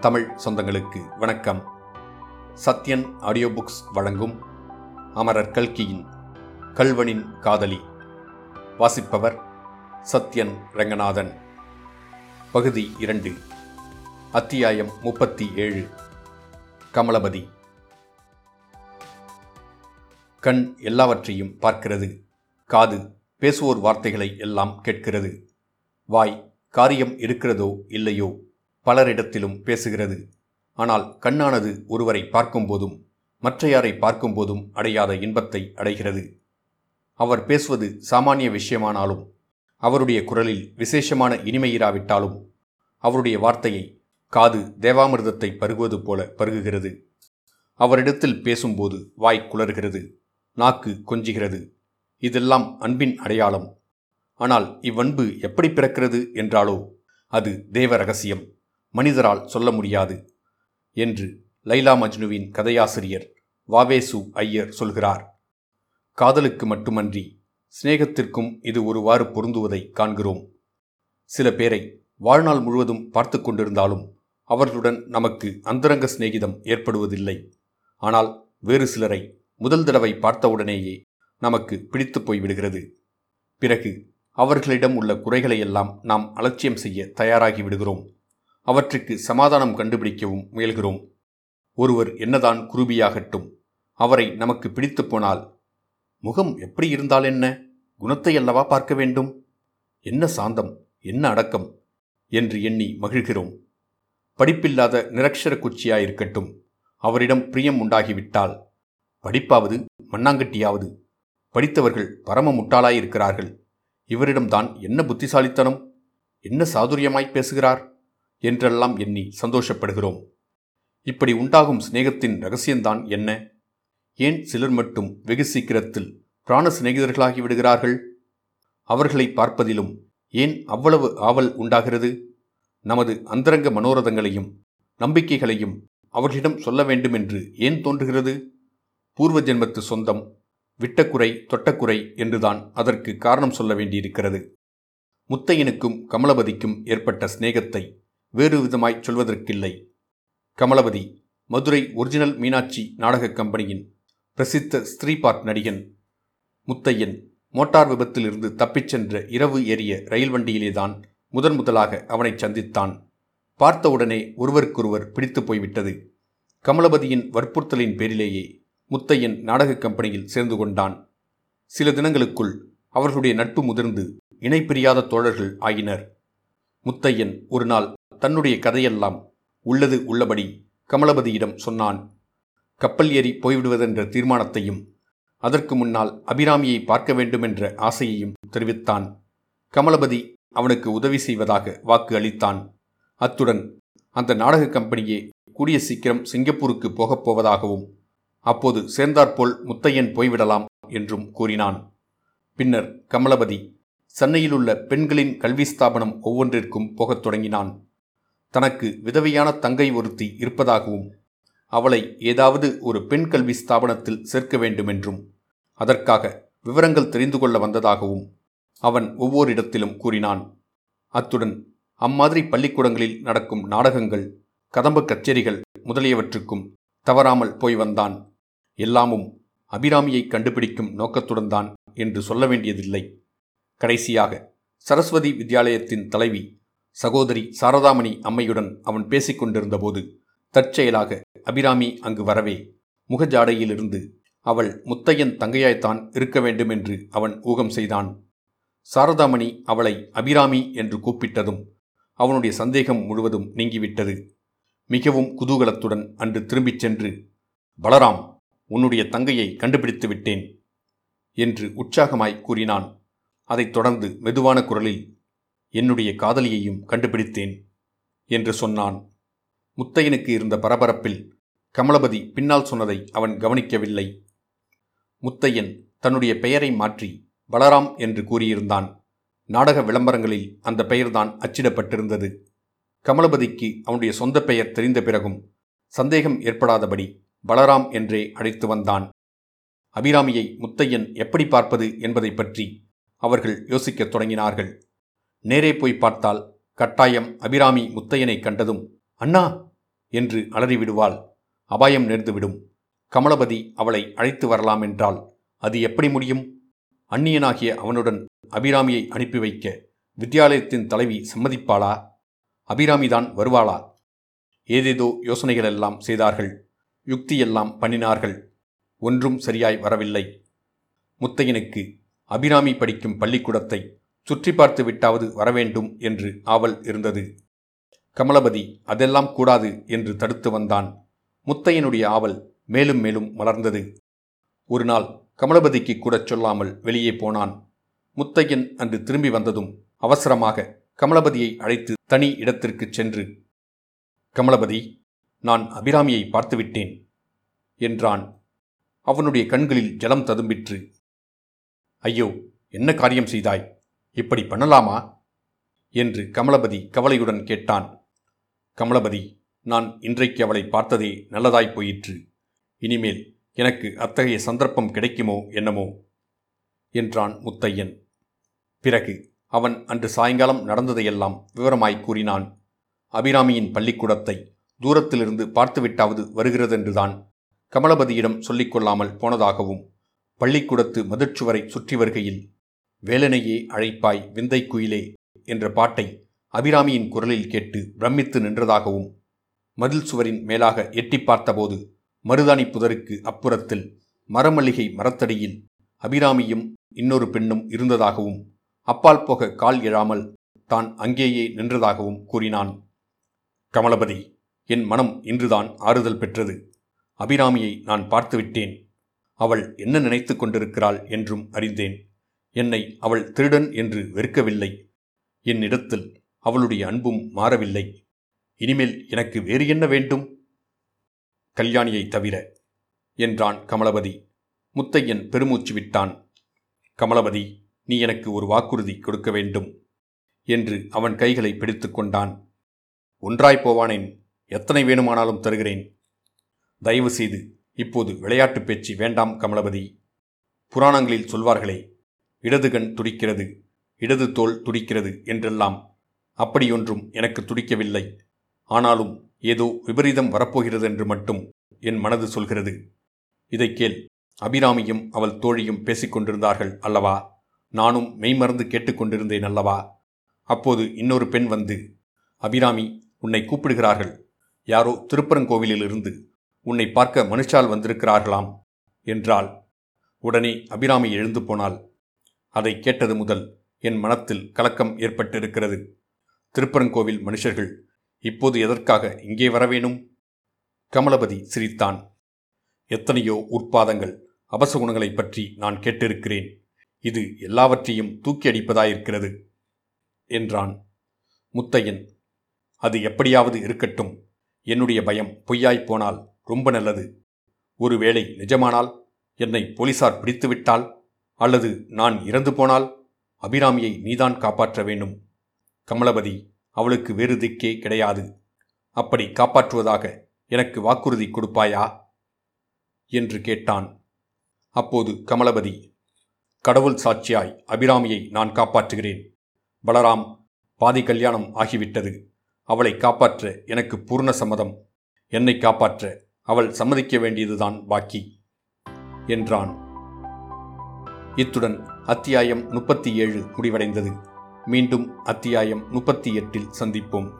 தமிழ் சொந்தங்களுக்கு வணக்கம். Sathyan audio books வழங்கும் அமரர் கல்கியின் கல்வனின் காதலி. வாசிப்பவர் சத்யன் ரங்கநாதன். பகுதி இரண்டு. அத்தியாயம் முப்பத்தி ஏழு. கமலபதி. கண் எல்லாவற்றையும் பார்க்கிறது. காது பேசுவோர் வார்த்தைகளை எல்லாம் கேட்கிறது. வாய் காரியம் இருக்கிறதோ இல்லையோ? பலரிடத்திலும் பேசுகிறது. ஆனால் கண்ணானது ஒருவரை பார்க்கும்போதும் மற்றையாரை பார்க்கும்போதும் அடையாத இன்பத்தை அடைகிறது. அவர் பேசுவது சாமானிய விஷயமானாலும் அவருடைய குரலில் விசேஷமான இனிமையிராவிட்டாலும் அவருடைய வார்த்தையை காது தேவாமிர்தத்தை பருகுவது போல பருகுகிறது. அவரிடத்தில் பேசும்போது வாய் குளறுகிறது நாக்கு கொஞ்சுகிறது. இதெல்லாம் அன்பின் அடையாளம். ஆனால் இவ்வன்பு எப்படி பிறக்கிறது என்றாலோ அது தேவ ரகசியம் மனிதரால் சொல்ல முடியாது என்று லைலா மஜ்னுவின் கதையாசிரியர் வாவேசு ஐயர் சொல்கிறார். காதலுக்கு மட்டுமன்றி சிநேகத்திற்கும் இது ஒருவாறு பொருந்துவதை காண்கிறோம். சில பேரை வாழ்நாள் முழுவதும் பார்த்து கொண்டிருந்தாலும் அவர்களுடன் நமக்கு அந்தரங்க சிநேகிதம் ஏற்படுவதில்லை. ஆனால் வேறு சிலரை முதல் தடவை பார்த்தவுடனேயே நமக்கு பிடித்து போய்விடுகிறது. பிறகு அவர்களிடம் உள்ள குறைகளையெல்லாம் நாம் அலட்சியம் செய்ய தயாராகி விடுகிறோம். அவற்றுக்கு சமாதானம் கண்டுபிடிக்கவும் முயல்கிறோம். ஒருவர் என்னதான் குருபியாகட்டும் அவரை நமக்கு பிடித்து போனால் முகம் எப்படி இருந்தால் என்ன? குணத்தை அல்லவா பார்க்க வேண்டும்? என்ன சாந்தம் என்ன அடக்கம் என்று எண்ணி மகிழ்கிறோம். படிப்பில்லாத நிரக்ஷர குச்சியாயிருக்கட்டும் அவரிடம் பிரியம் உண்டாகிவிட்டால். படிப்பாவது மண்ணாங்கட்டியாவது. படித்தவர்கள் பரம முட்டாளாயிருக்கிறார்கள். இவரிடம்தான் என்ன புத்திசாலித்தனம் என்ன சாதுரியமாய் பேசுகிறார்? என்றெல்லாம் எண்ணி சந்தோஷப்படுகிறோம். இப்படி உண்டாகும் சிநேகத்தின் ரகசியம்தான் என்ன? ஏன் சிலர் மட்டும் வெகு சீக்கிரத்தில் பிராண சிநேகிதர்களாகி விடுகிறார்கள்? அவர்களை பார்ப்பதிலும் ஏன் அவ்வளவு ஆவல் உண்டாகிறது? நமது அந்தரங்க மனோரதங்களையும் நம்பிக்கைகளையும் அவர்களிடம் சொல்ல வேண்டும் என்று ஏன் தோன்றுகிறது? பூர்வ ஜென்மத்து சொந்தம் விட்டக்குறை தொட்டக்குறை என்றுதான் அதற்கு காரணம் சொல்ல வேண்டியிருக்கிறது. முத்தையனுக்கும் கமலபதிக்கும் ஏற்பட்ட சிநேகத்தை வேறு விதமாய் சொல்வதற்கில்லை. கமலபதி மதுரை ஒரிஜினல் மீனாட்சி நாடகக் கம்பெனியின் பிரசித்த ஸ்திரீபார்ட் நடிகன் முத்தையன் மோட்டார் விபத்திலிருந்து தப்பிச் சென்ற இரவு ஏறிய ரயில் வண்டியிலேதான் முதன் முதலாக அவனை சந்தித்தான். பார்த்தவுடனே ஒருவருக்கொருவர் பிடித்து போய்விட்டது. கமலபதியின் வற்புறுத்தலின் பேரிலேயே முத்தையன் நாடகக் கம்பெனியில் சேர்ந்து கொண்டான். சில தினங்களுக்குள் அவர்களுடைய நட்பு முதிர்ந்து இணைப்பிரியாத தோழர்கள் ஆயினர். முத்தையன் ஒரு நாள் தன்னுடைய கதையெல்லாம் உள்ளது உள்ளபடி கமலபதியிடம் சொன்னான் கப்பல் ஏறி போய்விடுவதென்ற தீர்மானத்தையும் அதற்கு முன்னால் அபிராமியை பார்க்க வேண்டுமென்ற ஆசையையும் தெரிவித்தான். கமலபதி அவனுக்கு உதவி செய்வதாக வாக்கு அளித்தான். அத்துடன் அந்த நாடக கம்பெனியே கூடிய சீக்கிரம் சிங்கப்பூருக்கு போகப் போவதாகவும் அப்போது சேர்ந்தாற்போல் முத்தையன் போய்விடலாம் என்றும் கூறினான். பின்னர் கமலபதி சென்னையிலுள்ள பெண்களின் கல்வி ஸ்தாபனம் ஒவ்வொன்றிற்கும் போகத் தொடங்கினான். தனக்கு விதவையான தங்கை ஒருத்தி இருப்பதாகவும் அவளை ஏதாவது ஒரு பெண் கல்வி ஸ்தாபனத்தில் சேர்க்க வேண்டுமென்றும் அதற்காக விவரங்கள் தெரிந்து கொள்ள வந்ததாகவும் அவன் ஒவ்வொரு இடத்திலும் கூறினான். அத்துடன் அம்மாதிரி பள்ளிக்கூடங்களில் நடக்கும் நாடகங்கள் கதம்ப கச்சேரிகள் முதலியவற்றுக்கும் தவறாமல் போய் வந்தான். எல்லாமும் அபிராமியை கண்டுபிடிக்கும் நோக்கத்துடன் தான் என்று சொல்ல வேண்டியதில்லை. கடைசியாக சரஸ்வதி வித்யாலயத்தின் தலைவி சகோதரி சாரதாமணி அம்மையுடன் அவன் பேசிக் கொண்டிருந்தபோது தற்செயலாக அபிராமி அங்கு வரவே முகஜாடையிலிருந்து அவள் முத்தையன் தங்கையாய்த்தான் இருக்க வேண்டும் என்று அவன் ஊகம் செய்தான். சாரதாமணி அவளை அபிராமி என்று கூப்பிட்டதும் அவனுடைய சந்தேகம் முழுவதும் நீங்கிவிட்டது. மிகவும் குதூகலத்துடன் அன்று திரும்பிச் சென்று பலராம் உன்னுடைய தங்கையை கண்டுபிடித்து விட்டேன் என்று உற்சாகமாய் கூறினான். அதைத் தொடர்ந்து மெதுவான குரலில் என்னுடைய காதலியையும் கண்டுபிடித்தேன் என்று சொன்னான். முத்தையனுக்கு இருந்த பரபரப்பில் கமலபதி பின்னால் சொன்னதை அவன் கவனிக்கவில்லை. முத்தையன் தன்னுடைய பெயரை மாற்றி பலராம் என்று கூறியிருந்தான். நாடக விளம்பரங்களில் அந்த பெயர்தான் அச்சிடப்பட்டிருந்தது. கமலபதிக்கு அவனுடைய சொந்த பெயர் தெரிந்த பிறகும் சந்தேகம் ஏற்படாதபடி பலராம் என்றே அழைத்து வந்தான். அபிராமியை முத்தையன் எப்படி பார்ப்பது என்பதை பற்றி அவர்கள் யோசிக்கத் தொடங்கினார்கள். நேரே போய் பார்த்தால் கட்டாயம் அபிராமி முத்தையனை கண்டதும் அண்ணா! என்று அலறிவிடுவாள். அபாயம் நேர்ந்துவிடும். கமலபதி அவளை அழைத்து வரலாம் என்றால் அது எப்படி முடியும்? அந்நியனாகிய அவனுடன் அபிராமியை அனுப்பி வைக்க வித்யாலயத்தின் தலைவி சம்மதிப்பாளா? அபிராமிதான் வருவாளா? ஏதேதோ யோசனைகளெல்லாம் செய்தார்கள். யுக்தியெல்லாம் பண்ணினார்கள். ஒன்றும் சரியாய் வரவில்லை. முத்தையனுக்கு அபிராமி படிக்கும் பள்ளிக்கூடத்தை சுற்றி பார்த்து விட்டாவது வரவேண்டும் என்று ஆவல் இருந்தது. கமலபதி அதெல்லாம் கூடாது என்று தடுத்து வந்தான். முத்தையனுடைய ஆவல் மேலும் மேலும் வளர்ந்தது ஒரு நாள் கமலபதிக்கு கூடச் சொல்லாமல் வெளியே போனான். முத்தையன் அன்று திரும்பி வந்ததும் அவசரமாக கமலபதியை அழைத்து தனி இடத்திற்குச் சென்று கமலபதி நான் அபிராமியை பார்த்துவிட்டேன் என்றான். அவனுடைய கண்களில் ஜலம் ததும்பிற்று. ஐயோ என்ன காரியம் செய்தாய்? இப்படி பண்ணலாமா? என்று கமலபதி கவலையுடன் கேட்டான். கமலபதி நான் இன்றைக்கு அவளை பார்த்ததே நல்லதாய் போயிற்று. இனிமேல் எனக்கு அத்தகைய சந்தர்ப்பம் கிடைக்குமோ என்னமோ? என்றான் முத்தையன். பிறகு அவன் அன்று சாயங்காலம் நடந்ததையெல்லாம் விவரமாய் கூறினான். அபிராமியின் பள்ளிக்கூடத்தை தூரத்திலிருந்து பார்த்துவிட்டாவது வருகிறதென்றுதான் கமலபதியிடம் சொல்லிக்கொள்ளாமல் போனதாகவும் பள்ளிக்கூடத்து மதிர்ச்சுவரை சுற்றி வருகையில் வேலனையே அழைப்பாய் விந்தை குயிலே என்ற பாட்டை அபிராமியின் குரலில் கேட்டு பிரமித்து நின்றதாகவும் மதில் சுவரின் மேலாக எட்டி பார்த்தபோது மருதாணி புதருக்கு அப்புறத்தில் மரமல்லிகை மரத்தடியில் அபிராமியும் இன்னொரு பெண்ணும் இருந்ததாகவும் அப்பால் போக கால் எழாமல் தான் அங்கேயே நின்றதாகவும் கூறினான். கமலபதி என் மனம் இன்றுதான் ஆறுதல் பெற்றது. அபிராமியை நான் பார்த்துவிட்டேன். அவள் என்ன நினைத்து கொண்டிருக்கிறாள் என்றும் அறிந்தேன். என்னை அவள் திருடன் என்று வெறுக்கவில்லை. என்னிடத்தில் அவளுடைய அன்பும் மாறவில்லை. இனிமேல் எனக்கு வேறு என்ன வேண்டும்? கல்யாணியை தவிர என்றான் கமலபதி முத்தையன் பெருமூச்சு விட்டான். கமலபதி நீ எனக்கு ஒரு வாக்குறுதி கொடுக்க வேண்டும் என்று அவன் கைகளை பிடித்து கொண்டான். ஒன்றாய் போவானேன் எத்தனை வேணுமானாலும் தருகிறேன். தயவு செய்து இப்போது விளையாட்டு பேச்சு வேண்டாம் கமலபதி புராணங்களில் சொல்வார்களே இடது கண் துடிக்கிறது இடது தோல் துடிக்கிறது என்றெல்லாம் அப்படியொன்றும் எனக்கு துடிக்கவில்லை. ஆனாலும் ஏதோ விபரீதம் வரப்போகிறது என்று மட்டும் என் மனது சொல்கிறது. இதை கேள் அபிராமியும் அவள் தோழியும் பேசிக்கொண்டிருந்தார்கள் அல்லவா? நானும் மெய்மறந்து கேட்டுக்கொண்டிருந்தேன் அல்லவா? அப்போது இன்னொரு பெண் வந்து அபிராமி உன்னை கூப்பிடுகிறார்கள். யாரோ திருப்பரங்கோவிலிலிருந்து உன்னை பார்க்க மனுஷால் வந்திருக்கிறார்களாம் என்றாள். உடனே அபிராமி எழுந்து போனாள். அதை கேட்டது முதல் என் மனத்தில் கலக்கம் ஏற்பட்டிருக்கிறது. திருப்பரங்கோவில் மனுஷர்கள் இப்போது எதற்காக இங்கே வரவேணும் கமலபதி சிரித்தான். எத்தனையோ உற்பாதங்கள் அபசகுணங்களைப் பற்றி நான் கேட்டிருக்கிறேன். இது எல்லாவற்றையும் தூக்கி அடிப்பதாயிருக்கிறது என்றான். முத்தையன் அது எப்படியாவது இருக்கட்டும். என்னுடைய பயம் பொய்யாய்ப் போனால் ரொம்ப நல்லது. ஒருவேளை நிஜமானால் என்னை போலீசார் பிடித்துவிட்டால் அல்லது நான் இறந்து போனால் அபிராமியை நீதான் காப்பாற்ற வேண்டும். கமலபதி அவளுக்கு வேறு திக்கே கிடையாது. அப்படி காப்பாற்றுவதாக எனக்கு வாக்குறுதி கொடுப்பாயா? என்று கேட்டான். அப்போது கமலபதி கடவுள் சாட்சியாய் அபிராமியை நான் காப்பாற்றுகிறேன். பலராம் பாதி கல்யாணம் ஆகிவிட்டது. அவளை காப்பாற்ற எனக்கு பூர்ண சம்மதம். என்னை காப்பாற்ற அவள் சம்மதிக்க வேண்டியதுதான் பாக்கி என்றான். இத்துடன் அத்தியாயம் முப்பத்தி ஏழு முடிவடைந்தது. மீண்டும் அத்தியாயம் முப்பத்தி எட்டில் சந்திப்போம்.